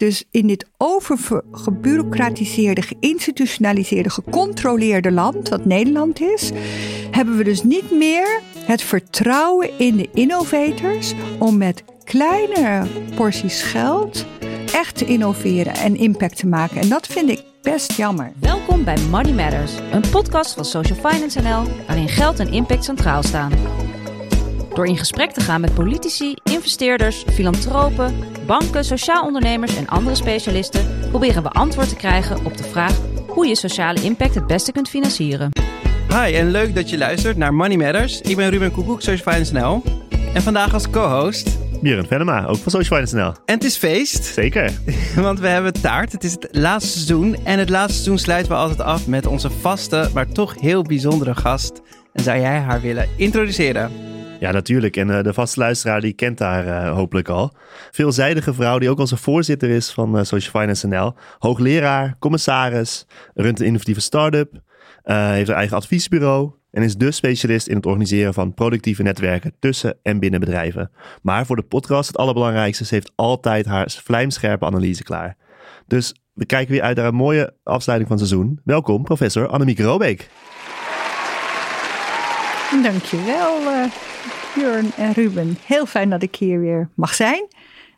Dus in dit overgebureaucratiseerde, geïnstitutionaliseerde, gecontroleerde land, wat Nederland is, hebben we dus niet meer het vertrouwen in de innovators om met kleinere porties geld echt te innoveren en impact te maken. En dat vind ik best jammer. Welkom bij Money Matters, een podcast van Social Finance NL, waarin geld en impact centraal staan. Door in gesprek te gaan met politici, investeerders, filantropen, banken, sociaal ondernemers en andere specialisten, proberen we antwoord te krijgen op de vraag hoe je sociale impact het beste kunt financieren. Hi en leuk dat je luistert naar Money Matters. Ik ben Ruben Koekoek, Social Finance NL. En vandaag als co-host... Björn Venema, ook van Social Finance NL. En het is feest. Zeker. Want we hebben taart. Het is het laatste seizoen. En het laatste seizoen sluiten we altijd af met onze vaste, maar toch heel bijzondere gast. En zou jij haar willen introduceren? Ja, natuurlijk. En uh, de vaste luisteraar die kent haar uh, hopelijk al. Veelzijdige vrouw die ook onze voorzitter is van uh, Social Finance NL. Hoogleraar, commissaris, runt een innovatieve start-up, heeft haar eigen adviesbureau en is dus specialist in het organiseren van productieve netwerken tussen en binnen bedrijven. Maar voor de podcast het allerbelangrijkste, ze heeft altijd haar vlijmscherpe analyse klaar. Dus we kijken weer uit naar een mooie afsluiting van het seizoen. Welkom, professor Annemieke Robeek. Dankjewel, uh, Björn en Ruben. Heel fijn dat ik hier weer mag zijn.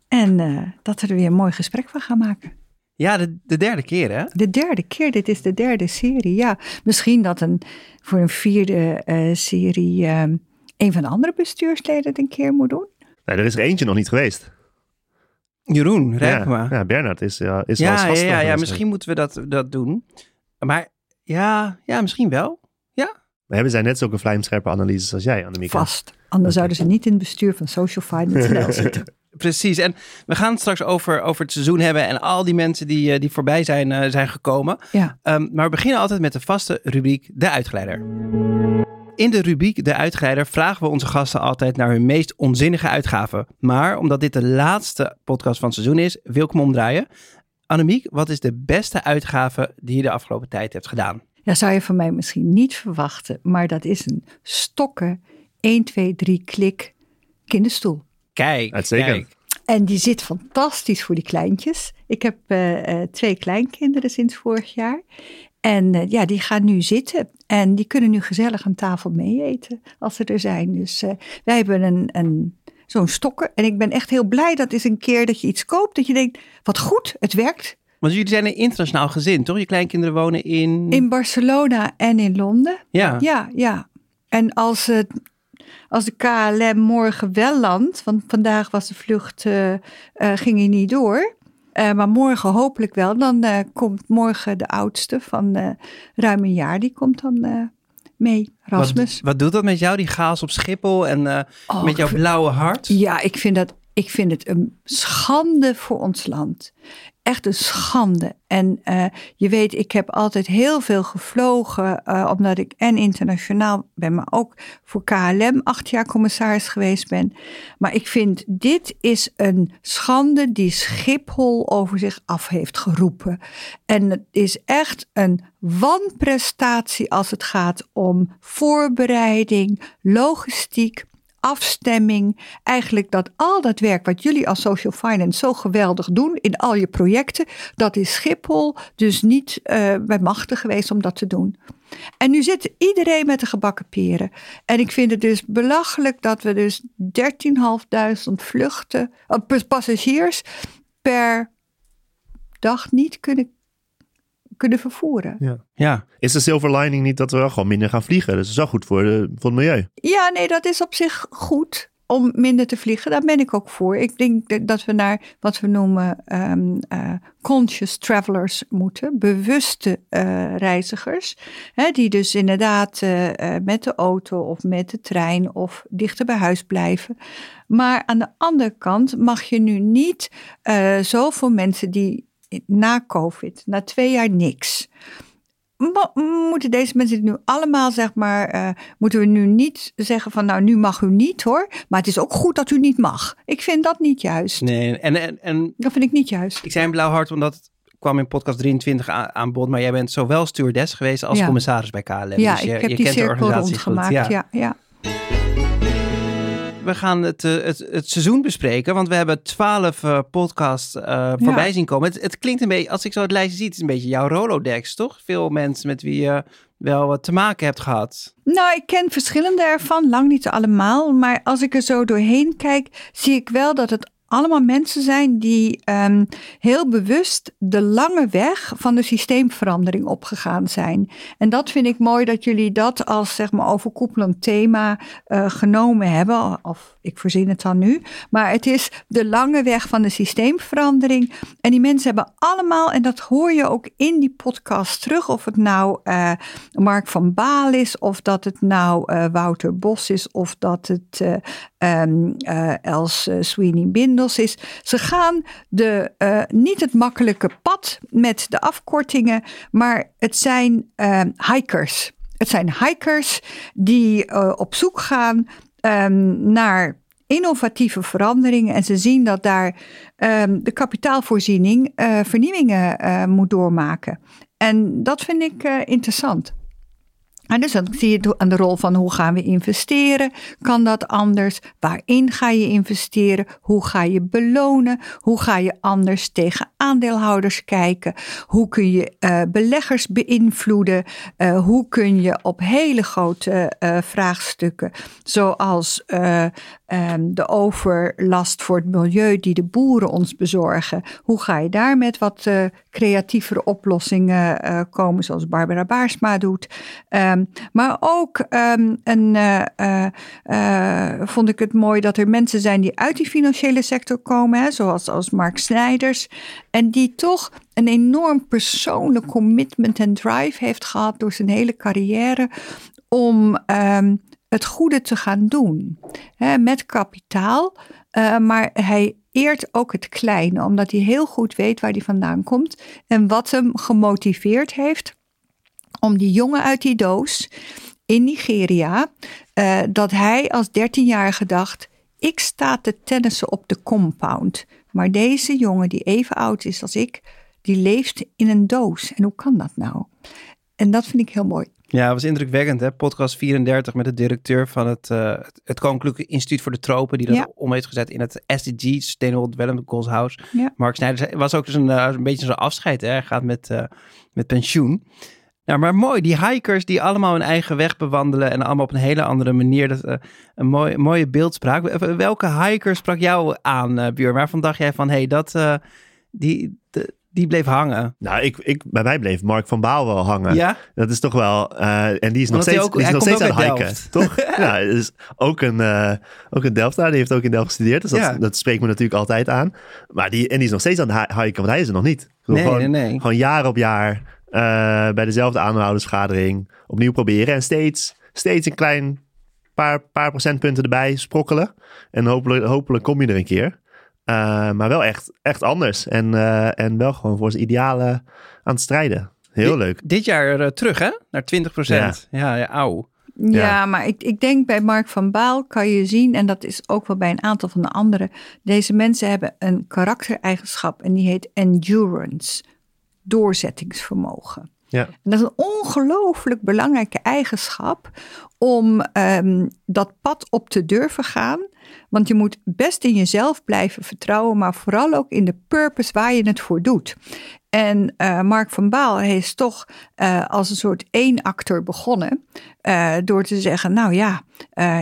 En uh, dat we er weer een mooi gesprek van gaan maken. Ja, de, de, derde keer hè? De derde keer, dit is de derde serie. Ja, misschien dat een, voor een vierde uh, serie een van de andere bestuursleden het een keer moet doen. Nee, er is er eentje nog niet geweest. Jeroen, Rijkma. Ja, ja, Bernard is, uh, is ja, als ja. Ja, ja, misschien moeten we dat, dat doen. Maar ja, ja, misschien wel. Ja. We hebben zij net zulke vlijmscherpe analyses als jij, Annemieke. Vast. Anders zouden ze niet in het bestuur van Social Finance zitten. Precies. En we gaan het straks over, over het seizoen hebben en al die mensen die, die voorbij zijn, uh, zijn gekomen. Ja. Um, maar we beginnen altijd met de vaste rubriek De Uitgeleider. In de rubriek De Uitgeleider vragen we onze gasten altijd naar hun meest onzinnige uitgaven. Maar omdat dit de laatste podcast van het seizoen is, wil ik hem omdraaien. Annemiek, wat is de beste uitgave die je de afgelopen tijd hebt gedaan? Ja, zou je van mij misschien niet verwachten, maar dat is een stokken 1, 2, 3 klik kinderstoel. Kijk, Uitstekend. kijk. En die zit fantastisch voor die kleintjes. Ik heb uh, uh, twee kleinkinderen sinds vorig jaar. En uh, ja, die gaan nu zitten. En die kunnen nu gezellig aan tafel meeeten als ze er zijn. Dus wij hebben een, een, zo'n stokken. En ik ben echt heel blij dat is een keer dat je iets koopt. Dat je denkt, wat goed, het werkt. Want jullie zijn een internationaal gezin, toch? Je kleinkinderen wonen in... In Barcelona en in Londen. Ja. Ja, ja. En als het als de KLM morgen wel landt, want vandaag was de vlucht, uh, uh, ging hij niet door. Uh, maar morgen hopelijk wel. Dan komt morgen de oudste van ruim een jaar, die komt dan mee, Rasmus. Wat, wat, doet dat met jou, die chaos op Schiphol en oh, met jouw blauwe hart? Ja, ik vind, dat, ik vind het een schande voor ons land echt een schande. En uh, je weet, ik heb altijd heel veel gevlogen, uh, omdat ik en internationaal ben, maar ook voor KLM acht jaar commissaris geweest ben. Maar ik vind, dit is een schande die Schiphol over zich af heeft geroepen. En het is echt een wanprestatie als het gaat om voorbereiding, logistiek, afstemming. Eigenlijk dat al dat werk wat jullie als social finance zo geweldig doen in al je projecten, dat is Schiphol dus niet uh, bij machten geweest om dat te doen. En nu zit iedereen met de gebakken peren. En ik vind het dus belachelijk dat we dus 13.500 vluchten, uh, passagiers per dag niet kunnen kunnen vervoeren. Ja. ja. Is de silver lining niet dat we wel gewoon minder gaan vliegen? Dus dat is wel goed voor, de, voor het milieu. Ja, nee, dat is op zich goed om minder te vliegen. Daar ben ik ook voor. Ik denk dat we naar wat we noemen um, uh, conscious travelers moeten. Bewuste uh, reizigers. Hè, die dus inderdaad uh, met de auto of met de trein of dichter bij huis blijven. Maar aan de andere kant mag je nu niet zoveel mensen die na COVID, na twee jaar niks. Moeten deze mensen nu allemaal, zeg maar, uh, moeten we nu niet zeggen van, nou, nu mag u niet hoor. Maar het is ook goed dat u niet mag. Ik vind dat niet juist. Nee, en, en, en dat vind ik niet juist. Ik zei een blauw hart, omdat het kwam in podcast 23 aan, aan bod. Maar jij bent zowel stewardess geweest als ja. commissaris bij KLM. Ja, dus je, ik heb je die kent de cirkel organisatie rondgemaakt. goed. Ja. ja, ja. We gaan het, eh, het, het seizoen bespreken. Want we hebben twaalf uh, podcasts uh, voorbij zien komen. Het, het, klinkt een beetje, als ik zo het lijstje zie, het is een beetje jouw Rolodex, toch? Veel mensen met wie je wel wat te maken hebt gehad. Nou, ik ken verschillende ervan, lang niet allemaal. Maar als ik er zo doorheen kijk, zie ik wel dat het allemaal mensen zijn die um, heel bewust de lange weg van de systeemverandering opgegaan zijn. En dat vind ik mooi dat jullie dat als zeg maar overkoepelend thema uh, genomen hebben. Of ik verzin het dan nu. Maar het is de lange weg van de systeemverandering. En die mensen hebben allemaal, en dat hoor je ook in die podcast terug, of het nou uh, Mark van Baal is, of dat het nou uh, Wouter Bos is, of dat het um, Els Sweeney Bindel is. Ze gaan de, uh, niet het makkelijke pad met de afkortingen, maar het zijn uh, hikers. Het zijn hikers die uh, op zoek gaan um, naar innovatieve veranderingen. En ze zien dat daar um, de kapitaalvoorziening vernieuwingen moet doormaken. En dat vind ik interessant. En dus dan zie je aan de rol van hoe gaan we investeren? Kan dat anders? Waarin ga je investeren? Hoe ga je belonen? Hoe ga je anders tegen aandeelhouders kijken? Hoe kun je uh, beleggers beïnvloeden? Uh, hoe kun je op hele grote uh, vraagstukken, zoals um, de overlast voor het milieu die de boeren ons bezorgen, hoe ga je daar met wat creatievere oplossingen komen, zoals Barbara Baarsma doet? Um, maar ook um, een, uh, vond ik het mooi dat er mensen zijn die uit die financiële sector komen, hè, zoals als Mark Snijders, en die toch een enorm persoonlijk commitment en drive heeft gehad door zijn hele carrière om het goede te gaan doen. Hè, met kapitaal, uh, maar hij eert ook het kleine, omdat hij heel goed weet waar hij vandaan komt en wat hem gemotiveerd heeft om die jongen uit die doos in Nigeria, uh, dat hij als 13-jarige dacht: ik sta te tennissen op de compound. Maar deze jongen, die even oud is als ik, die leeft in een doos. En hoe kan dat nou? En dat vind ik heel mooi. Ja, het was indrukwekkend, hè? Podcast 34 met de directeur van het, uh, het Koninklijke Instituut voor de Tropen, die dat ja. om heeft gezet in het SDG, Sustainable Development Goals House. Ja. Mark Snijders was ook dus een, uh, een beetje zo'n afscheid, hè? Hij gaat met, uh, met pensioen. Nou, maar mooi. Die hikers die allemaal hun eigen weg bewandelen en allemaal op een hele andere manier. Dat een mooi, mooie beeldspraak. Welke hiker sprak jou aan, Buur? Waarvan dacht jij van, hé, hey, dat, die, de, die bleef hangen? Nou, ik, ik, bij mij bleef Mark van Baal wel hangen. Ja? Dat is toch wel... en die is nog steeds, ook, die is nog steeds aan het hiken, toch? ja, is ook een, ook een Delftaar. Die heeft ook in Delft gestudeerd. Dus dat, ja. dat spreekt me natuurlijk altijd aan. Maar die, en die is nog steeds aan het hiken, want hij is er nog niet. Nee, gewoon, nee, nee. Gewoon jaar op jaar uh, bij dezelfde aandeelhoudersvergadering opnieuw proberen. En steeds, steeds een klein paar, paar procentpunten erbij sprokkelen. En hopelijk, hopelijk kom je er een keer. Uh, maar wel echt, echt anders. En, uh, en wel gewoon voor zijn idealen aan het strijden. Heel dit, leuk. Dit jaar terug, hè? Naar 20 procent. Ja. ja, ja, auw. Ja, ja, maar ik, ik denk bij Mark van Baal kan je zien, en dat is ook wel bij een aantal van de anderen, deze mensen hebben een karaktereigenschap en die heet endurance doorzettingsvermogen. Ja. En dat is een ongelooflijk belangrijke eigenschap om um, dat pad op te durven gaan. Want je moet best in jezelf blijven vertrouwen, maar vooral ook in de purpose waar je het voor doet. En uh, Mark van Baal is toch uh, als een soort één acteur begonnen. Uh, door te zeggen, nou ja,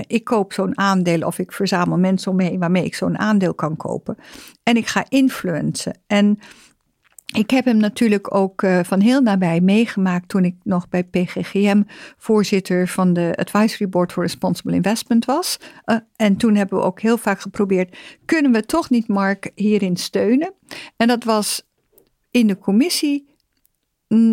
ik koop zo'n aandeel of ik verzamel mensen om me heen waarmee ik zo'n aandeel kan kopen. En ik ga influencen. En ik heb hem natuurlijk ook uh, van heel nabij meegemaakt toen ik nog bij PGGM voorzitter van de Advisory Board for Responsible Investment was. Uh, en toen hebben we ook heel vaak geprobeerd, kunnen we toch niet Mark hierin steunen? En dat was in de commissie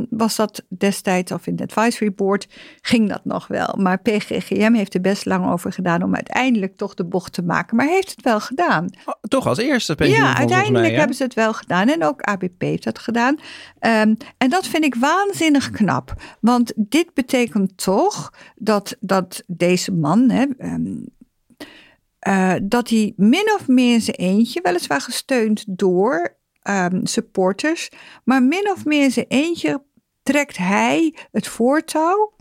was dat destijds, of in het advisory board, ging dat nog wel. Maar PGGM heeft er best lang over gedaan om uiteindelijk toch de bocht te maken. Maar heeft het wel gedaan. Oh, toch als eerste Ja, uiteindelijk mij, hebben ze het wel gedaan. En ook ABP heeft dat gedaan. Um, en dat vind ik waanzinnig knap. Want dit betekent toch dat, dat deze man, hè, um, uh, dat hij min of meer in zijn eentje, weliswaar gesteund door um, supporters. Maar min of meer in zijn eentje trekt hij het voortouw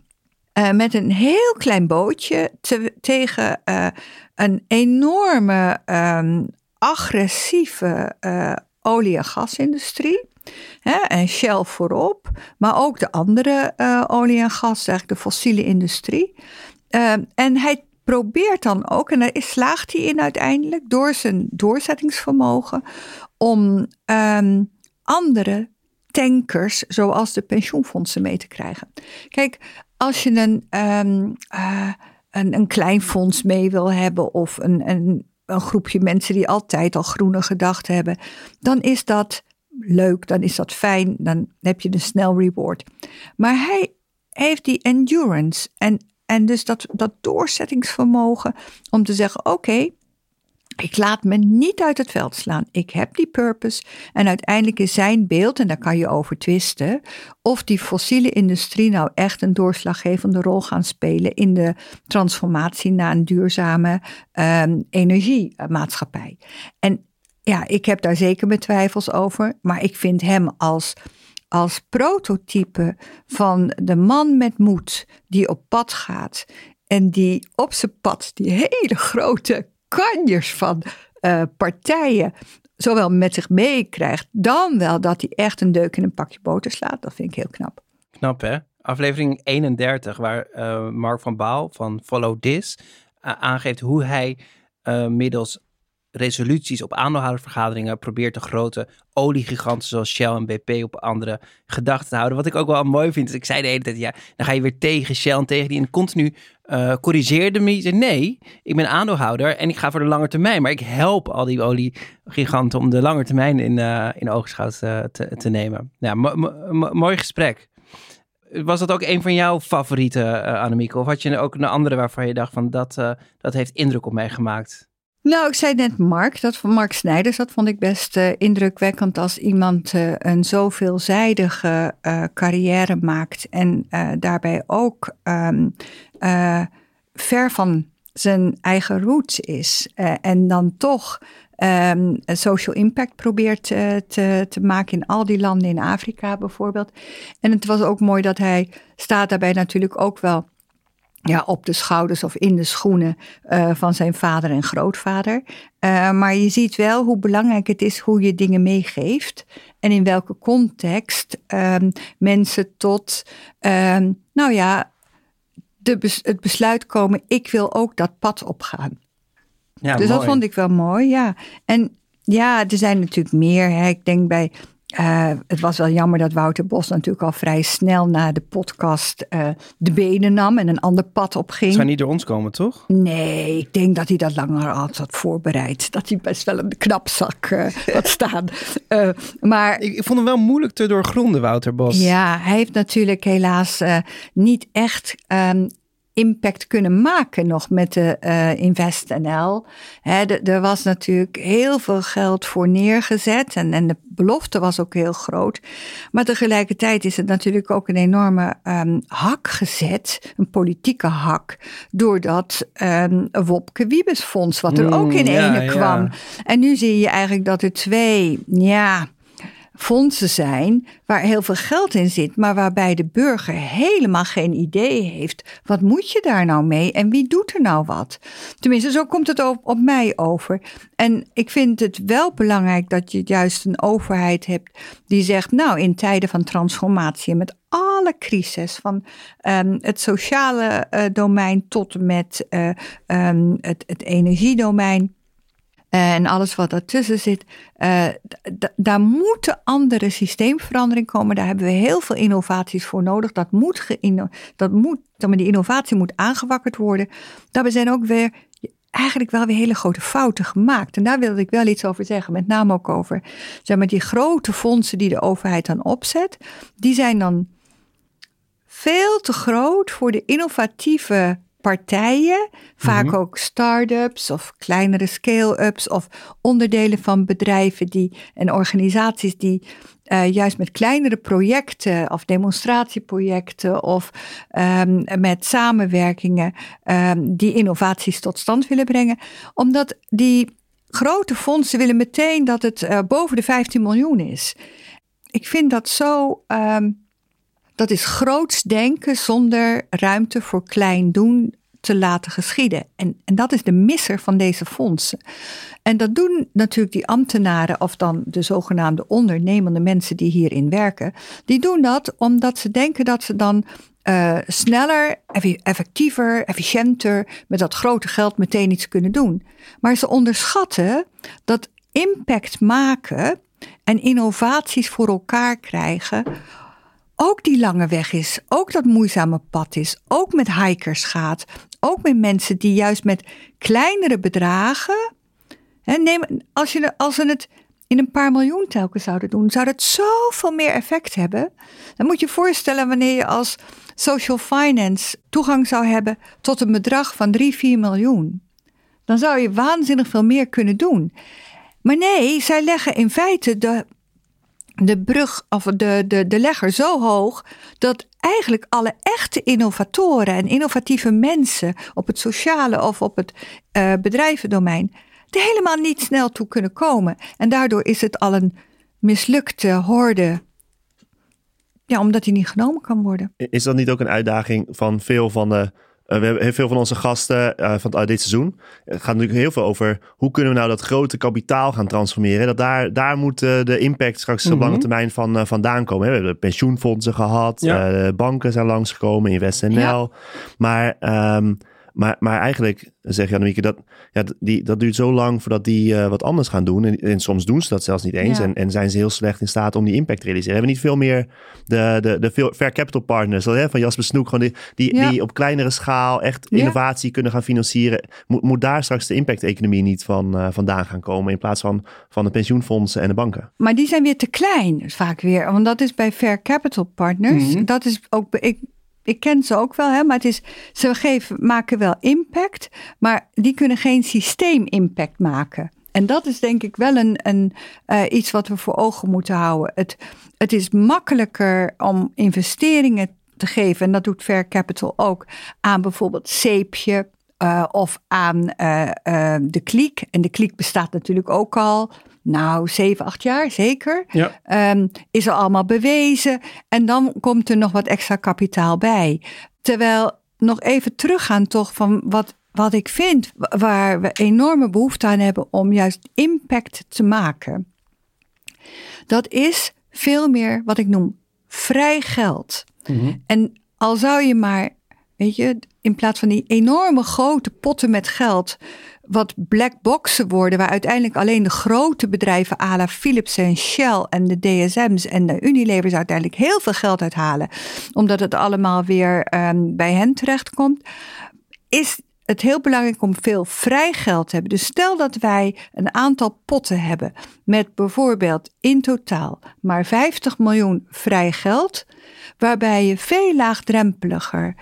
uh, met een heel klein bootje te, tegen uh, een enorme um, agressieve uh, olie- en gasindustrie. Hè, en Shell voorop, maar ook de andere olie en gas, eigenlijk de fossiele industrie. Ehm, en hij probeert dan ook, en daar slaagt hij in uiteindelijk door zijn doorzettingsvermogen, om um, andere tankers, zoals de pensioenfondsen, mee te krijgen. Kijk, als je een, um, uh, een, een klein fonds mee wil hebben of een, een, een groepje mensen die altijd al groene gedachten hebben, dan is dat leuk, dan is dat fijn, dan heb je een snel reward. Maar hij heeft die endurance en, en dus dat, dat doorzettingsvermogen om te zeggen: oké, ik laat me niet uit het veld slaan. Ik heb die purpose. En uiteindelijk is zijn beeld, en daar kan je over twisten, of die fossiele industrie nou echt een doorslaggevende rol gaan spelen in de transformatie naar een duurzame um, energiemaatschappij. En ja, ik heb daar zeker mijn twijfels over, maar ik vind hem als als prototype van de man met moed die op pad gaat en die op zijn pad die hele grote kanjers van uh, partijen zowel met zich meekrijgt, dan wel dat hij echt een deuk in een pakje boter slaat. Dat vind ik heel knap. Knap hè? Aflevering 31, waar uh, Mark van Baal van Follow This uh, aangeeft hoe hij middels resoluties op aandeelhoudersvergaderingen probeert de grote oliegiganten zoals Shell en BP op andere gedachten te houden. Wat ik ook wel mooi vind, ik zei de hele tijd, ja, dan ga je weer tegen Shell en tegen die en continu uh, corrigeerde me. Zei, nee, ik ben aandeelhouder en ik ga voor de lange termijn, maar ik help al die oliegiganten om de lange termijn in, uh, in oogschouw te, te, nemen. Ja, mooi gesprek. Was dat ook een van jouw favorieten, uh, Annemieke? Of had je ook een andere waarvan je dacht van dat, dat heeft indruk op mij gemaakt? Nou, ik zei net Mark, dat van Mark Snijders, dat vond ik best uh, indrukwekkend als iemand uh, een zo veelzijdige uh, carrière maakt en daarbij ook um, ver van zijn eigen roots is en dan toch um, social impact probeert te, te maken in al die landen in Afrika bijvoorbeeld. En het was ook mooi dat hij staat daarbij natuurlijk ook wel ja, op de schouders of in de schoenen uh, van zijn vader en grootvader. Uh, maar je ziet wel hoe belangrijk het is hoe je dingen meegeeft. En in welke context um, mensen tot, um, nou ja, de bes het besluit komen: ik wil ook dat pad opgaan. Ja, dus mooi. dat vond ik wel mooi, ja. En ja, er zijn natuurlijk meer. Hè. Ik denk bij uh, het was wel jammer dat Wouter Bos natuurlijk al vrij snel na de podcast uh, de benen nam en een ander pad opging. Zou niet door ons komen, toch? Nee, ik denk dat hij dat langer had, had voorbereid. Dat hij best wel een knapzak uh, had staan. maar, ik, ik, vond hem wel moeilijk te doorgronden, Wouter Bos. Ja, hij heeft natuurlijk helaas niet echt um, impact kunnen maken nog met de uh, InvestNL. er was natuurlijk heel veel geld voor neergezet en, en de belofte was ook heel groot. Maar tegelijkertijd is het natuurlijk ook een enorme um, hak gezet, een politieke hak, door dat um, Wopke Wiebes Fonds, wat er ook mm, in ene kwam. Ja. En nu zie je eigenlijk dat er twee, ja fondsen zijn waar heel veel geld in zit, maar waarbij de burger helemaal geen idee heeft. Wat moet je daar nou mee en wie doet er nou wat? Tenminste, zo komt het op, op mij over. En ik vind het wel belangrijk dat je juist een overheid hebt die zegt, nou, in tijden van transformatie met alle crisis, van um, het sociale uh, domein tot met uh, um, het, het energiedomein en alles wat daartussen zit, uh, daar moeten andere systeemveranderingen komen. Daar hebben we heel veel innovaties voor nodig. Dat moet, dat moet die innovatie moet aangewakkerd worden. Daarbij zijn ook weer eigenlijk wel weer hele grote fouten gemaakt. En daar wilde ik wel iets over zeggen, met name ook over zeg maar, die grote fondsen die de overheid dan opzet. Die zijn dan veel te groot voor de innovatieve partijen, vaak mm -hmm. ook start-ups of kleinere scale-ups of onderdelen van bedrijven die, en organisaties die uh, juist met kleinere projecten of demonstratieprojecten of um, met samenwerkingen um, die innovaties tot stand willen brengen. Omdat die grote fondsen willen meteen dat het uh, boven de 15 miljoen is. Ik vind dat zo. Um, dat is groots denken zonder ruimte voor klein doen te laten geschieden. En, en dat is de misser van deze fondsen. En dat doen natuurlijk die ambtenaren, of dan de zogenaamde ondernemende mensen die hierin werken. Die doen dat omdat ze denken dat ze dan uh, sneller, effectiever, efficiënter met dat grote geld meteen iets kunnen doen. Maar ze onderschatten dat impact maken en innovaties voor elkaar krijgen ook die lange weg is, ook dat moeizame pad is, ook met hikers gaat, ook met mensen die juist met kleinere bedragen. Hè, als, je, als ze het in een paar miljoen telkens zouden doen, zou dat zoveel meer effect hebben. Dan moet je je voorstellen wanneer je als social finance toegang zou hebben tot een bedrag van 3, 4 miljoen. Dan zou je waanzinnig veel meer kunnen doen. Maar nee, zij leggen in feite de, de brug of de, de, de legger zo hoog dat eigenlijk alle echte innovatoren en innovatieve mensen op het sociale of op het uh, bedrijvendomein er helemaal niet snel toe kunnen komen. En daardoor is het al een mislukte horde ja, omdat hij niet genomen kan worden. Is dat niet ook een uitdaging van veel van de uh, we hebben heel veel van onze gasten uh, van dit seizoen. Het gaat natuurlijk heel veel over hoe kunnen we nou dat grote kapitaal gaan transformeren. Dat daar, daar moet uh, de impact straks op mm lange termijn van, vandaan komen. We hebben pensioenfondsen gehad, ja. banken zijn langsgekomen, InvestNL. Ja. Maar um, maar, maar eigenlijk, zeg Annemieke, dat, ja, die, dat duurt zo lang voordat die uh, wat anders gaan doen. En, en, soms doen ze dat zelfs niet eens. En, en zijn ze heel slecht in staat om die impact te realiseren. We hebben niet veel meer de, de, de veel, fair capital partners hè, van Jasper Snoek. Gewoon die, die, die op kleinere schaal echt innovatie kunnen gaan financieren. Moet, moet daar straks de impact-economie niet van, uh, vandaan gaan komen. In plaats van, van de pensioenfondsen en de banken. Maar die zijn weer te klein, vaak weer. Want dat is bij fair capital partners. Mm -hmm. Dat is ook. Ik, ik ken ze ook wel, hè, maar het is, ze geven, maken wel impact, maar die kunnen geen systeemimpact maken. En dat is denk ik wel een, een, uh, iets wat we voor ogen moeten houden. Het, het is makkelijker om investeringen te geven, en dat doet Fair Capital ook, aan bijvoorbeeld Zeepje uh, of aan uh, de kliek. En de kliek bestaat natuurlijk ook al nou, zeven, acht jaar zeker. Ja. Um, is er allemaal bewezen. En dan komt er nog wat extra kapitaal bij. Terwijl nog even teruggaan toch van wat, wat ik vind, waar we enorme behoefte aan hebben om juist impact te maken. Dat is veel meer wat ik noem vrij geld. Mm -hmm. En al zou je maar, weet je, in plaats van die enorme grote potten met geld wat black boxen worden, waar uiteindelijk alleen de grote bedrijven à la Philips en Shell en de DSM's en de Unilevers uiteindelijk heel veel geld uithalen, omdat het allemaal weer um, bij hen terechtkomt, is het heel belangrijk om veel vrij geld te hebben. Dus stel dat wij een aantal potten hebben met bijvoorbeeld in totaal maar 50 miljoen vrij geld, waarbij je veel laagdrempeliger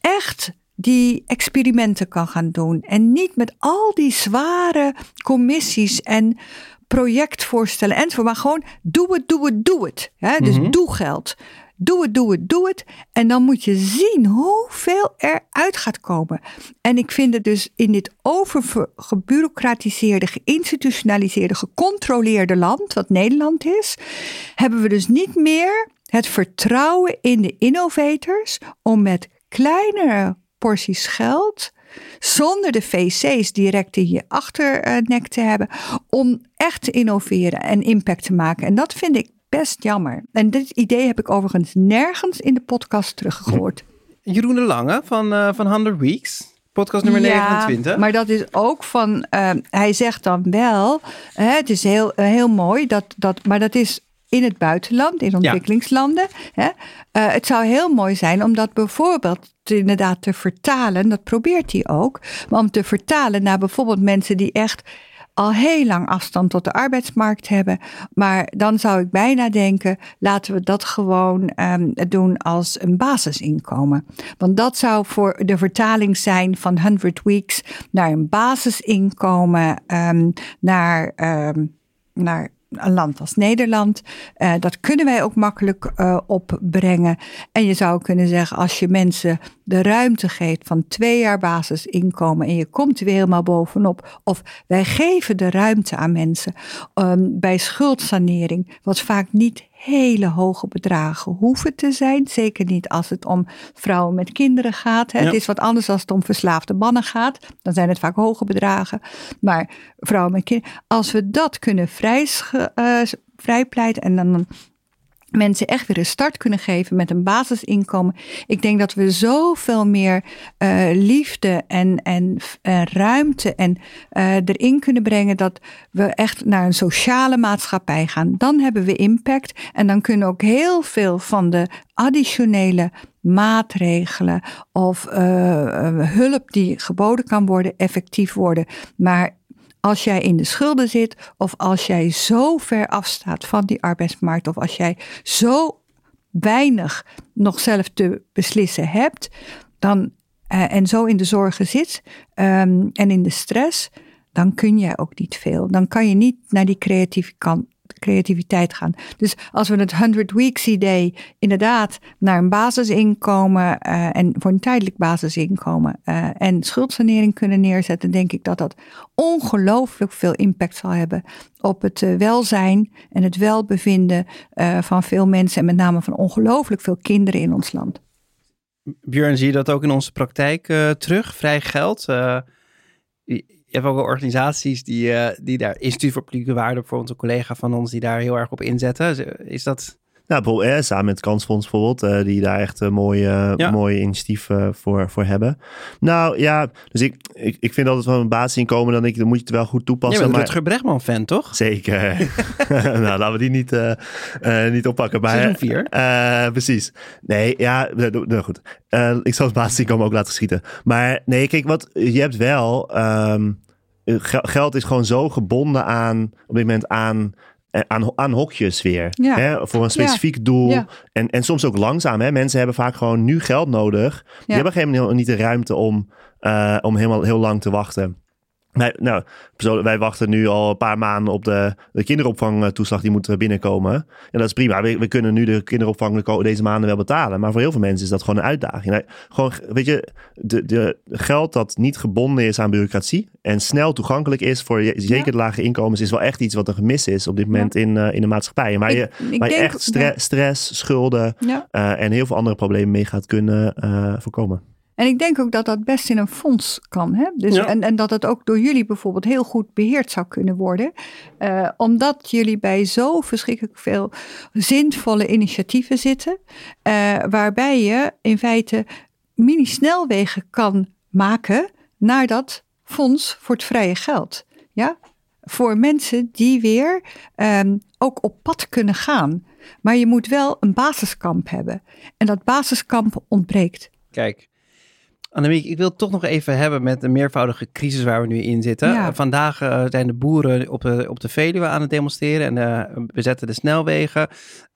echt die experimenten kan gaan doen. En niet met al die zware commissies en projectvoorstellen enzovoort. Maar gewoon doe het, doe het, doe het. Hè? Dus mm doe geld. Doe het, doe het, doe het. En dan moet je zien hoeveel eruit gaat komen. En ik vind het dus in dit overgebureaucratiseerde, geïnstitutionaliseerde, gecontroleerde land, wat Nederland is, hebben we dus niet meer het vertrouwen in de innovators om met kleinere porties geld, zonder de VC's direct in je achternek te hebben, om echt te innoveren en impact te maken. En dat vind ik best jammer. En dit idee heb ik overigens nergens in de podcast teruggehoord. Jeroen de Lange van, uh, van 100 Weeks. Podcast nummer ja, 29. Maar dat is ook van. Uh, hij zegt dan wel. Hè, het is heel, uh, heel mooi. Dat, dat, maar dat is in het buitenland, in ontwikkelingslanden. Hè? Uh, het zou heel mooi zijn om dat bijvoorbeeld te, inderdaad te vertalen. Dat probeert hij ook. Maar om te vertalen naar bijvoorbeeld mensen die echt al heel lang afstand tot de arbeidsmarkt hebben. Maar dan zou ik bijna denken, laten we dat gewoon um, doen als een basisinkomen. Want dat zou voor de vertaling zijn van 100 weeks naar een basisinkomen, um, naar, um, naar een land als Nederland. Uh, dat kunnen wij ook makkelijk uh, opbrengen. En je zou kunnen zeggen, als je mensen de ruimte geeft van twee jaar basisinkomen en je komt er weer helemaal bovenop. Of wij geven de ruimte aan mensen um, bij schuldsanering, wat vaak niet hele hoge bedragen hoeven te zijn. Zeker niet als het om vrouwen met kinderen gaat. Het is wat anders als het om verslaafde mannen gaat. Dan zijn het vaak hoge bedragen. Maar vrouwen met kinderen, als we dat kunnen uh, vrijpleiten en dan mensen echt weer een start kunnen geven met een basisinkomen. Ik denk dat we zoveel meer uh, liefde en, en uh, ruimte en, uh, erin kunnen brengen dat we echt naar een sociale maatschappij gaan. Dan hebben we impact en dan kunnen ook heel veel van de additionele maatregelen of hulp die geboden kan worden effectief worden. Maar als jij in de schulden zit of als jij zo ver afstaat van die arbeidsmarkt of als jij zo weinig nog zelf te beslissen hebt, dan, uh, en zo in de zorgen zit um, en in de stress, dan kun jij ook niet veel. Dan kan je niet naar die creatieve kant, creativiteit gaan. Dus als we het 100 Weeks Idee inderdaad naar een basisinkomen uh, en voor een tijdelijk basisinkomen uh, en schuldsanering kunnen neerzetten, denk ik dat dat ongelooflijk veel impact zal hebben op het uh, welzijn en het welbevinden van veel mensen en met name van ongelooflijk veel kinderen in ons land. Björn, zie je dat ook in onze praktijk terug? Vrij geld? Je hebt ook organisaties die, uh, die daar, Instituut voor Publieke Waarde, voor onze collega van ons, die daar heel erg op inzetten. Is dat... Nou, bijvoorbeeld, eh, samen met Kansfonds bijvoorbeeld, uh, die daar echt een mooie, ja. mooie initiatief uh, voor, voor hebben. Nou ja, dus ik, ik, ik vind altijd van een basisinkomen, dan, denk ik, dan moet je het wel goed toepassen. Ja, maar Rutger Brechtman fan, toch? Zeker. nou, laten we die niet, niet oppakken. Maar, Seizoen 4. precies. Nee, ja, nou, goed. ik zal het basisinkomen ook laten schieten. Maar nee, kijk, wat je hebt wel... Um, geld is gewoon zo gebonden aan, op dit moment aan eh, aan, aan hokjes weer. Ja. Hè, voor een specifiek doel. Ja. En, en soms ook langzaam. Hè. Mensen hebben vaak gewoon nu geld nodig. Die hebben geen niet de ruimte om, uh, om helemaal heel lang te wachten. Wij, nou, wij wachten nu al een paar maanden op de, de kinderopvangtoeslag die moet binnenkomen. En dat is prima. We, we kunnen nu de kinderopvang deze maanden wel betalen. Maar voor heel veel mensen is dat gewoon een uitdaging. Nou, gewoon, weet je, de, de geld dat niet gebonden is aan bureaucratie en snel toegankelijk is voor je, zeker de lage inkomens, is wel echt iets wat een gemis is op dit moment in, uh, in de maatschappij. Maar je, waar je echt stre stress, schulden uh, en heel veel andere problemen mee gaat kunnen uh, voorkomen. En ik denk ook dat dat best in een fonds kan. Hè? Dus, en, en dat het ook door jullie bijvoorbeeld heel goed beheerd zou kunnen worden. Uh, omdat jullie bij zo verschrikkelijk veel zinvolle initiatieven zitten. Uh, waarbij je in feite mini-snelwegen kan maken naar dat fonds voor het vrije geld. Ja? Voor mensen die weer um, ook op pad kunnen gaan. Maar je moet wel een basiskamp hebben. En dat basiskamp ontbreekt. Kijk, Annemiek, ik wil het toch nog even hebben met de meervoudige crisis waar we nu in zitten. Vandaag uh, zijn de boeren op de, op de Veluwe aan het demonstreren en uh, we zetten de snelwegen.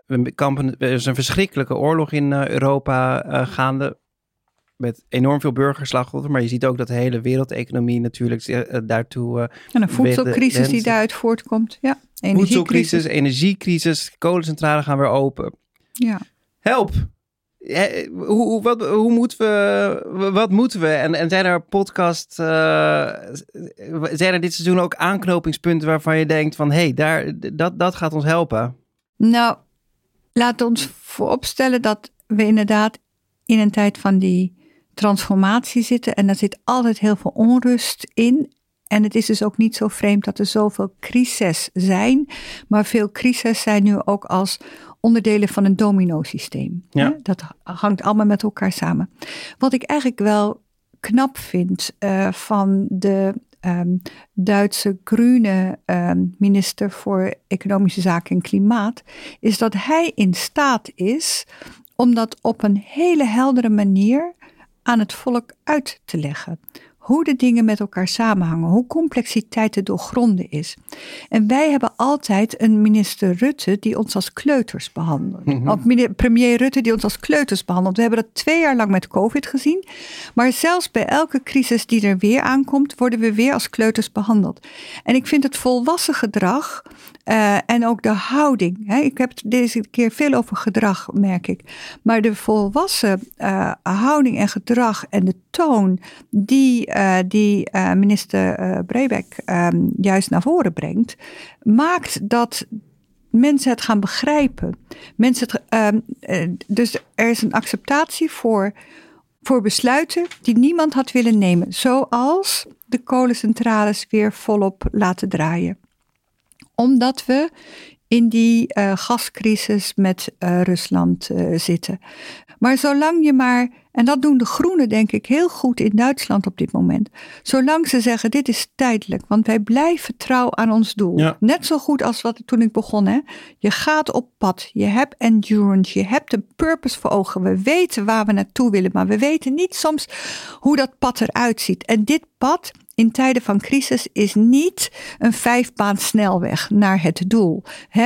We kampen, er is een verschrikkelijke oorlog in uh, Europa gaande met enorm veel burgerslachtoffers. Maar je ziet ook dat de hele wereldeconomie natuurlijk daartoe... en een voedselcrisis die daaruit voortkomt, ja. Voedselcrisis, energiecrisis, kolencentrales gaan weer open. Ja. Help! Hoe, wat, hoe moeten we, wat moeten we? En, en zijn er podcast, uh, zijn er dit seizoen ook aanknopingspunten waarvan je denkt van, hé, hey, daar, dat, dat gaat ons helpen? Nou, laat ons vooropstellen dat we inderdaad in een tijd van die transformatie zitten en daar zit altijd heel veel onrust in. En het is dus ook niet zo vreemd dat er zoveel crises zijn, maar veel crises zijn nu ook als onderdelen van een domino-systeem. Ja. Dat hangt allemaal met elkaar samen. Wat ik eigenlijk wel knap vind uh, van de um, Duitse groene um, minister voor Economische Zaken en Klimaat, is dat hij in staat is om dat op een hele heldere manier aan het volk uit te leggen. Hoe de dingen met elkaar samenhangen, hoe complexiteit te doorgronden is. En wij hebben altijd een minister Rutte die ons als kleuters behandelt. Of premier Rutte die ons als kleuters behandelt. We hebben dat twee jaar lang met COVID gezien. Maar zelfs bij elke crisis die er weer aankomt, worden we weer als kleuters behandeld. En ik vind het volwassen gedrag uh, en ook de houding. Hè. Ik heb het deze keer veel over gedrag, merk ik. Maar de volwassen uh, houding en gedrag en de toon die, uh, die minister Brebeck um, juist naar voren brengt, maakt dat mensen het gaan begrijpen. Mensen het, ehm, dus er is een acceptatie voor, voor besluiten die niemand had willen nemen. Zoals de kolencentrales weer volop laten draaien omdat we in die uh, gascrisis met uh, Rusland uh, zitten. Maar zolang je maar, en dat doen de Groenen denk ik heel goed in Duitsland op dit moment, zolang ze zeggen dit is tijdelijk, want wij blijven trouw aan ons doel. Ja. Net zo goed als wat toen ik begon. Hè? Je gaat op pad, je hebt endurance, je hebt een purpose voor ogen. We weten waar we naartoe willen, maar we weten niet soms hoe dat pad eruit ziet. En dit pad in tijden van crisis is niet een vijfbaan snelweg naar het doel.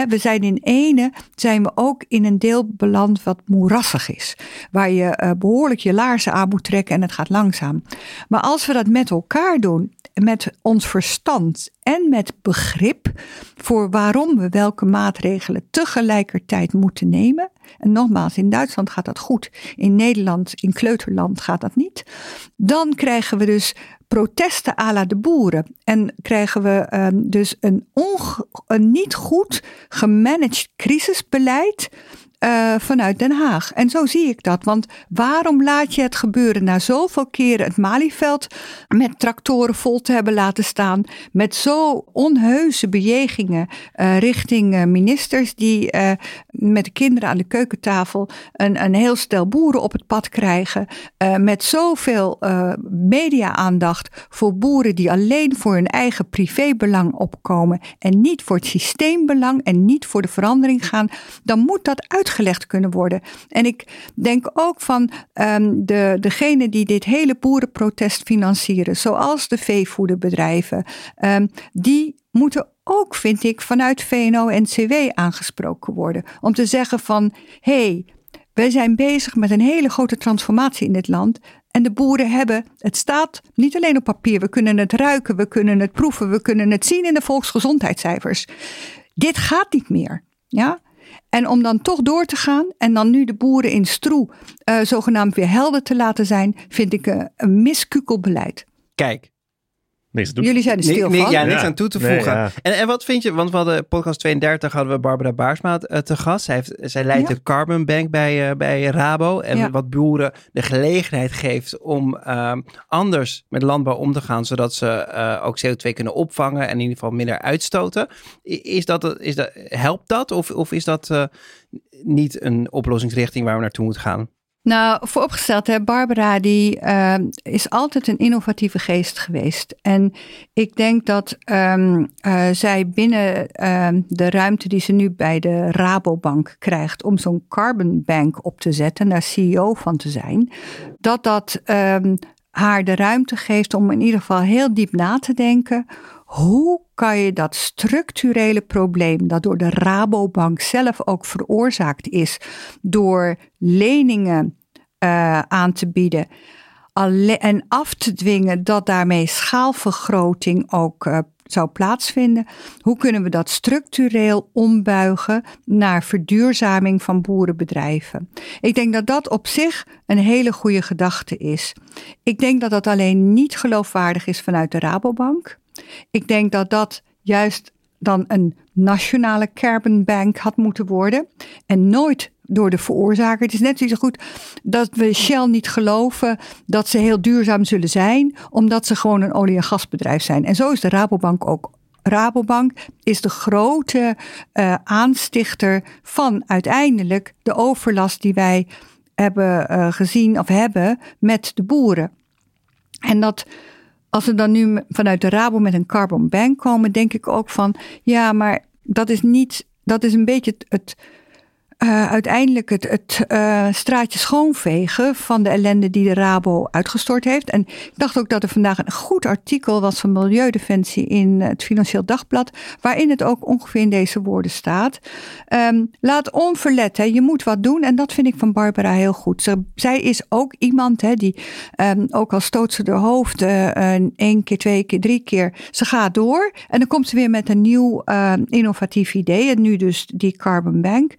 we zijn in ene, zijn we ook in een deel beland wat moerassig is. Waar je eh, behoorlijk je laarzen aan moet trekken en het gaat langzaam. Maar als we dat met elkaar doen, met ons verstand en met begrip voor waarom we welke maatregelen tegelijkertijd moeten nemen. En nogmaals, in Duitsland gaat dat goed. In Nederland, in kleuterland gaat dat niet. Dan krijgen we dus protesten à la de boeren. En krijgen we um, dus een, een niet goed gemanaged crisisbeleid uh, vanuit Den Haag. En zo zie ik dat. Want waarom laat je het gebeuren na zoveel keren het Malieveld met tractoren vol te hebben laten staan, met zo onheuse bejegingen uh, richting uh, ministers die met de kinderen aan de keukentafel een, een heel stel boeren op het pad krijgen, met zoveel media-aandacht voor boeren die alleen voor hun eigen privébelang opkomen en niet voor het systeembelang en niet voor de verandering gaan, dan moet dat uitgevoerd gelegd kunnen worden. En ik denk ook van um, de, degene die dit hele boerenprotest financieren, zoals de veevoederbedrijven, um, die moeten ook, vind ik, vanuit VNO-NCW aangesproken worden. Om te zeggen van, hé, hey, wij zijn bezig met een hele grote transformatie in dit land. En de boeren hebben, het staat niet alleen op papier, we kunnen het ruiken, we kunnen het proeven, we kunnen het zien in de volksgezondheidscijfers. Dit gaat niet meer. Ja? En om dan toch door te gaan en dan nu de boeren in Stroe uh, zogenaamd weer helder te laten zijn, vind ik uh, een miskukelbeleid. Kijk, Jullie zijn er stil van. Ja, niks aan toe te voegen. en, en wat vind je, want we hadden podcast 32 hadden we Barbara Baarsma uh, te gast. Zij, heeft, zij leidt de Carbon Bank bij, uh, bij Rabo. En wat boeren de gelegenheid geeft om uh, anders met landbouw om te gaan. Zodat ze eh, ook CO2 kunnen opvangen en in ieder geval minder uitstoten. Is dat, is dat, helpt dat of, of is dat niet een oplossingsrichting waar we naartoe moeten gaan? Nou, vooropgesteld, hè, Barbara die, uh, is altijd een innovatieve geest geweest. En ik denk dat um, uh, zij binnen uh, de ruimte die ze nu bij de Rabobank krijgt om zo'n carbon bank op te zetten, daar CEO van te zijn, dat dat um, haar de ruimte geeft om in ieder geval heel diep na te denken. Hoe kan je dat structurele probleem, dat door de Rabobank zelf ook veroorzaakt is, door leningen uh, aan te bieden en af te dwingen dat daarmee schaalvergroting ook uh, zou plaatsvinden. Hoe kunnen we dat structureel ombuigen naar verduurzaming van boerenbedrijven? Ik denk dat dat op zich een hele goede gedachte is. Ik denk dat dat alleen niet geloofwaardig is vanuit de Rabobank. Ik denk dat dat juist dan een nationale carbon bank had moeten worden en nooit door de veroorzaker. Het is net zo goed dat we Shell niet geloven dat ze heel duurzaam zullen zijn, omdat ze gewoon een olie- en gasbedrijf zijn. En zo is de Rabobank ook. Rabobank is de grote uh, aanstichter van uiteindelijk de overlast die wij hebben uh, gezien of hebben met de boeren. En dat als we dan nu vanuit de Rabo met een carbon bank komen, denk ik ook van ja, maar dat is niet, dat is een beetje het, het uh, uiteindelijk het, het uh, straatje schoonvegen van de ellende die de Rabo uitgestort heeft. En ik dacht ook dat er vandaag een goed artikel was van Milieudefensie in het Financieel Dagblad, waarin het ook ongeveer in deze woorden staat. Um, laat onverlet, hè, je moet wat doen. En dat vind ik van Barbara heel goed. Ze, zij is ook iemand hè, die, um, ook al stoot ze de hoofd uh, één keer, twee keer, drie keer, ze gaat door. En dan komt ze weer met een nieuw innovatief idee. En nu dus die Carbon Bank.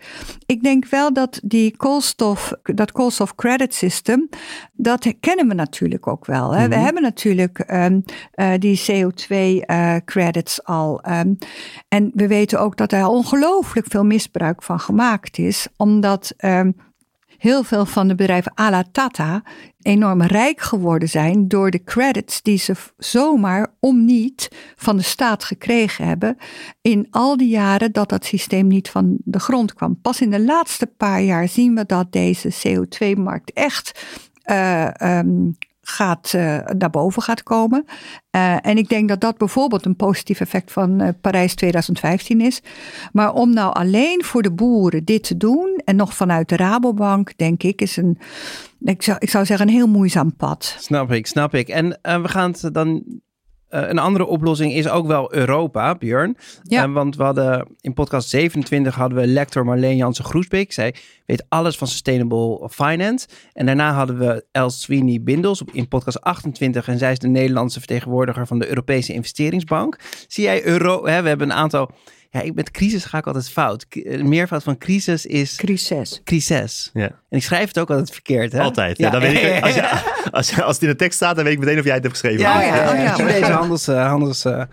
Ik denk wel dat die koolstof, dat koolstof credit system, dat kennen we natuurlijk ook wel. Hè? We mhm. hebben natuurlijk um, uh, die CO2 uh, credits al. Um, en we weten ook dat er ongelooflijk veel misbruik van gemaakt is, omdat um, heel veel van de bedrijven à Tata enorm rijk geworden zijn door de credits die ze zomaar om niet van de staat gekregen hebben in al die jaren dat dat systeem niet van de grond kwam. Pas in de laatste paar jaar zien we dat deze CO2-markt echt uh, um, gaat, uh, naar boven gaat komen. Uh, en ik denk dat dat bijvoorbeeld een positief effect van uh, Parijs 2015 is. Maar om nou alleen voor de boeren dit te doen en nog vanuit de Rabobank, denk ik, is een, ik zou, ik zou zeggen, een heel moeizaam pad. Snap ik, snap ik. En we gaan het dan uh, een andere oplossing is ook wel Europa, Björn. Ja. Uh, want we hadden in podcast 27 hadden we lector Marleen Jansen Groesbeek. Zij weet alles van sustainable finance. En daarna hadden we Els Sweeney Bindels in podcast 28. En zij is de Nederlandse vertegenwoordiger van de Europese Investeringsbank. Zie jij euro? Hè, we hebben een aantal ja, ik, met crisis ga ik altijd fout. Een meervoud van crisis is... Crisis. Crisis. Ja. En ik schrijf het ook altijd verkeerd, hè? Altijd. Ja. dan weet ik, als, je, als, je, als het in de tekst staat, dan weet ik meteen of jij het hebt geschreven. Ja, ja, ja. ja. Deze handels, uh, handels, uh,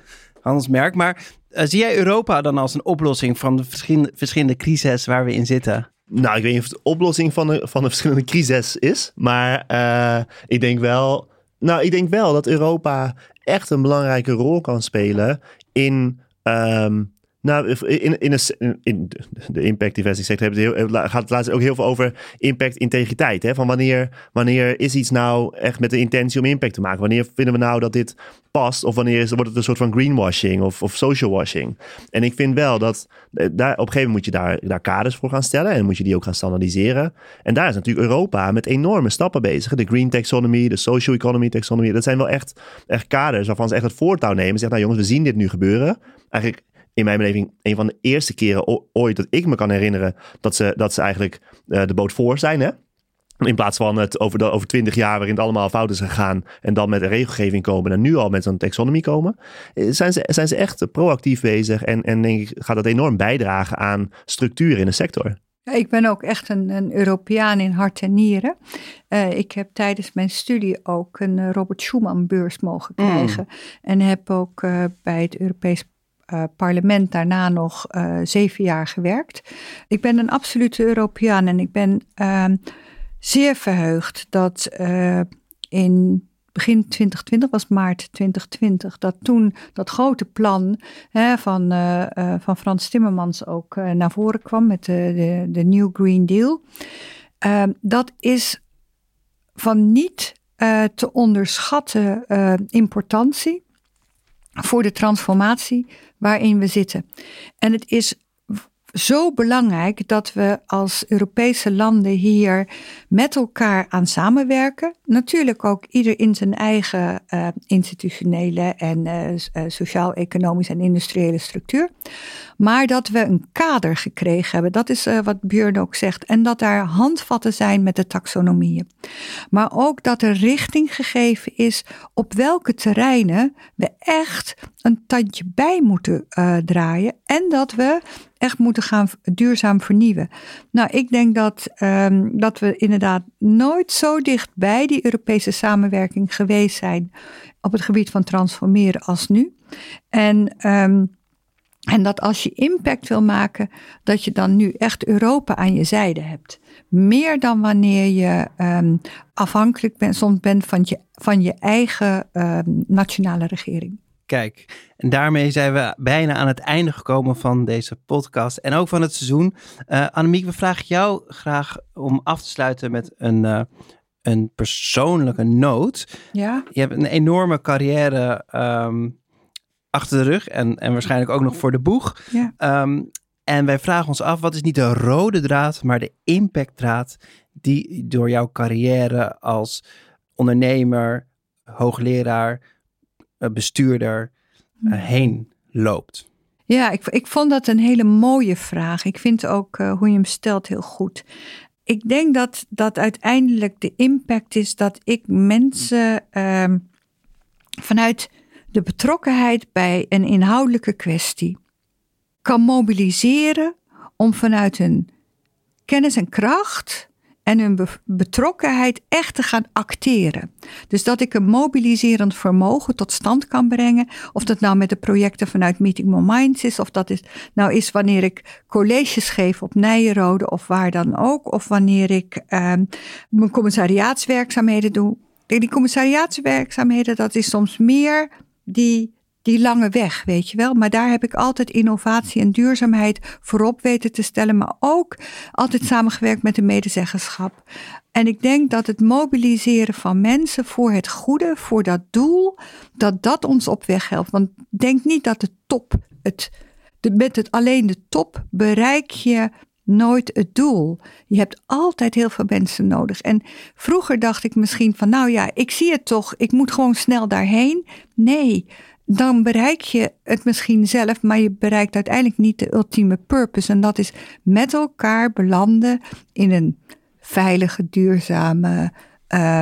handelsmerk. Maar uh, zie jij Europa dan als een oplossing van de verschillende, verschillende crises waar we in zitten? Nou, ik weet niet of het de oplossing van de, van de verschillende crises is. Maar ik denk wel... Nou, ik denk wel dat Europa echt een belangrijke rol kan spelen in... Um, nou, in, in, in de impact investing sector heel, gaat het laatst ook heel veel over impact integriteit. Hè? Van wanneer, wanneer is iets nou echt met de intentie om impact te maken? Wanneer vinden we nou dat dit past? Of wanneer is, wordt het een soort van greenwashing of, of social washing? En ik vind wel dat eh, daar, op een gegeven moment moet je daar, daar kaders voor gaan stellen. En moet je die ook gaan standaardiseren. En daar is natuurlijk Europa met enorme stappen bezig. De green taxonomy, de social economy taxonomy. Dat zijn wel echt, echt kaders waarvan ze echt het voortouw nemen. Zeggen, nou jongens, we zien dit nu gebeuren. Eigenlijk in mijn beleving een van de eerste keren ooit dat ik me kan herinneren dat ze, dat ze eigenlijk uh, de boot voor zijn. Hè? In plaats van het over, de, over 20 jaar waarin het allemaal fout is gegaan en dan met een regelgeving komen en nu al met zo'n taxonomie komen, eh, zijn ze, zijn ze echt proactief bezig en, en denk ik gaat dat enorm bijdragen aan structuur in de sector. Ik ben ook echt een, een Europeaan in hart en nieren. Uh, ik heb tijdens mijn studie ook een Robert Schuman beurs mogen mm. krijgen. En heb ook uh, bij het Europees uh, parlement daarna nog uh, zeven jaar gewerkt. Ik ben een absolute Europeaan en ik ben uh, zeer verheugd dat uh, in begin 2020 was maart 2020, dat toen dat grote plan hè, van, van Frans Timmermans ook naar voren kwam met de, de, de New Green Deal. Ehm, dat is van niet te onderschatten importantie voor de transformatie waarin we zitten. En het is zo belangrijk dat we als Europese landen hier met elkaar aan samenwerken. Natuurlijk ook ieder in zijn eigen uh, institutionele en uh, sociaal-economische en industriële structuur. Maar dat we een kader gekregen hebben, dat is wat Björn ook zegt. En dat daar handvatten zijn met de taxonomieën. Maar ook dat er richting gegeven is op welke terreinen we echt een tandje bij moeten draaien. En dat we echt moeten gaan duurzaam vernieuwen. Nou, ik denk dat, um, dat we inderdaad nooit zo dicht bij die Europese samenwerking geweest zijn op het gebied van transformeren als nu. En, um, en dat als je impact wil maken, dat je dan nu echt Europa aan je zijde hebt. Meer dan wanneer je um, afhankelijk bent, soms bent van je, van je eigen nationale regering. Kijk, en daarmee zijn we bijna aan het einde gekomen van deze podcast en ook van het seizoen. Uh, Annemiek, we vragen jou graag om af te sluiten met een, uh, een persoonlijke noot. Ja. Je hebt een enorme carrière um, achter de rug en, en waarschijnlijk ook nog voor de boeg. Ja. Um, En wij vragen ons af, wat is niet de rode draad, maar de impactdraad die door jouw carrière als ondernemer, hoogleraar, eh, bestuurder uh, heen loopt? Ja, ik, ik vond dat een hele mooie vraag. Ik vind ook uh, hoe je hem stelt heel goed. Ik denk dat, dat uiteindelijk de impact is dat ik mensen uh, vanuit de betrokkenheid bij een inhoudelijke kwestie kan mobiliseren om vanuit hun kennis en kracht en hun betrokkenheid echt te gaan acteren. Dus dat ik een mobiliserend vermogen tot stand kan brengen. Of dat nou met de projecten vanuit Meeting More Minds is. Of dat is, nou is wanneer ik colleges geef op Nijenrode of waar dan ook. Of wanneer ik um, mijn commissariaatswerkzaamheden doe. Die commissariaatswerkzaamheden, dat is soms meer die die lange weg, weet je wel. Maar daar heb ik altijd innovatie en duurzaamheid voorop weten te stellen, maar ook altijd samengewerkt met de medezeggenschap. En ik denk dat het mobiliseren van mensen voor het goede, voor dat doel, dat dat ons op weg helpt. Want denk niet dat de top, het, met het alleen de top bereik je nooit het doel. Je hebt altijd heel veel mensen nodig. En vroeger dacht ik misschien van, nou ja, ik zie het toch, ik moet gewoon snel daarheen. Nee, dan bereik je het misschien zelf, maar je bereikt uiteindelijk niet de ultieme purpose. En dat is met elkaar belanden in een veilige, duurzame uh,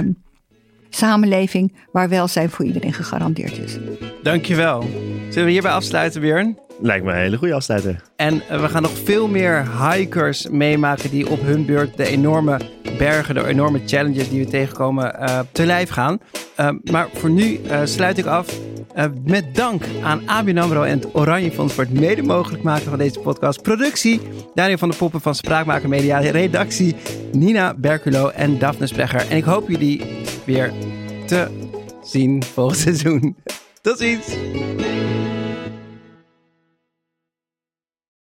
samenleving waar welzijn voor iedereen gegarandeerd is. Dankjewel. Zullen we hierbij afsluiten, Björn? Lijkt me een hele goede afsluiter. En eh, we gaan nog veel meer hikers meemaken die op hun beurt de enorme bergen, de enorme challenges die we tegenkomen, uh, te lijf gaan. Uh, maar voor nu sluit ik af met dank aan ABN AMRO en het Oranje Fonds voor het mede mogelijk maken van deze podcast. Productie, Daniel van der Poppen van Spraakmaker Media. Redactie, Nina Berculo en Daphne Sprecher. En ik hoop jullie weer te zien volgend seizoen. Tot ziens!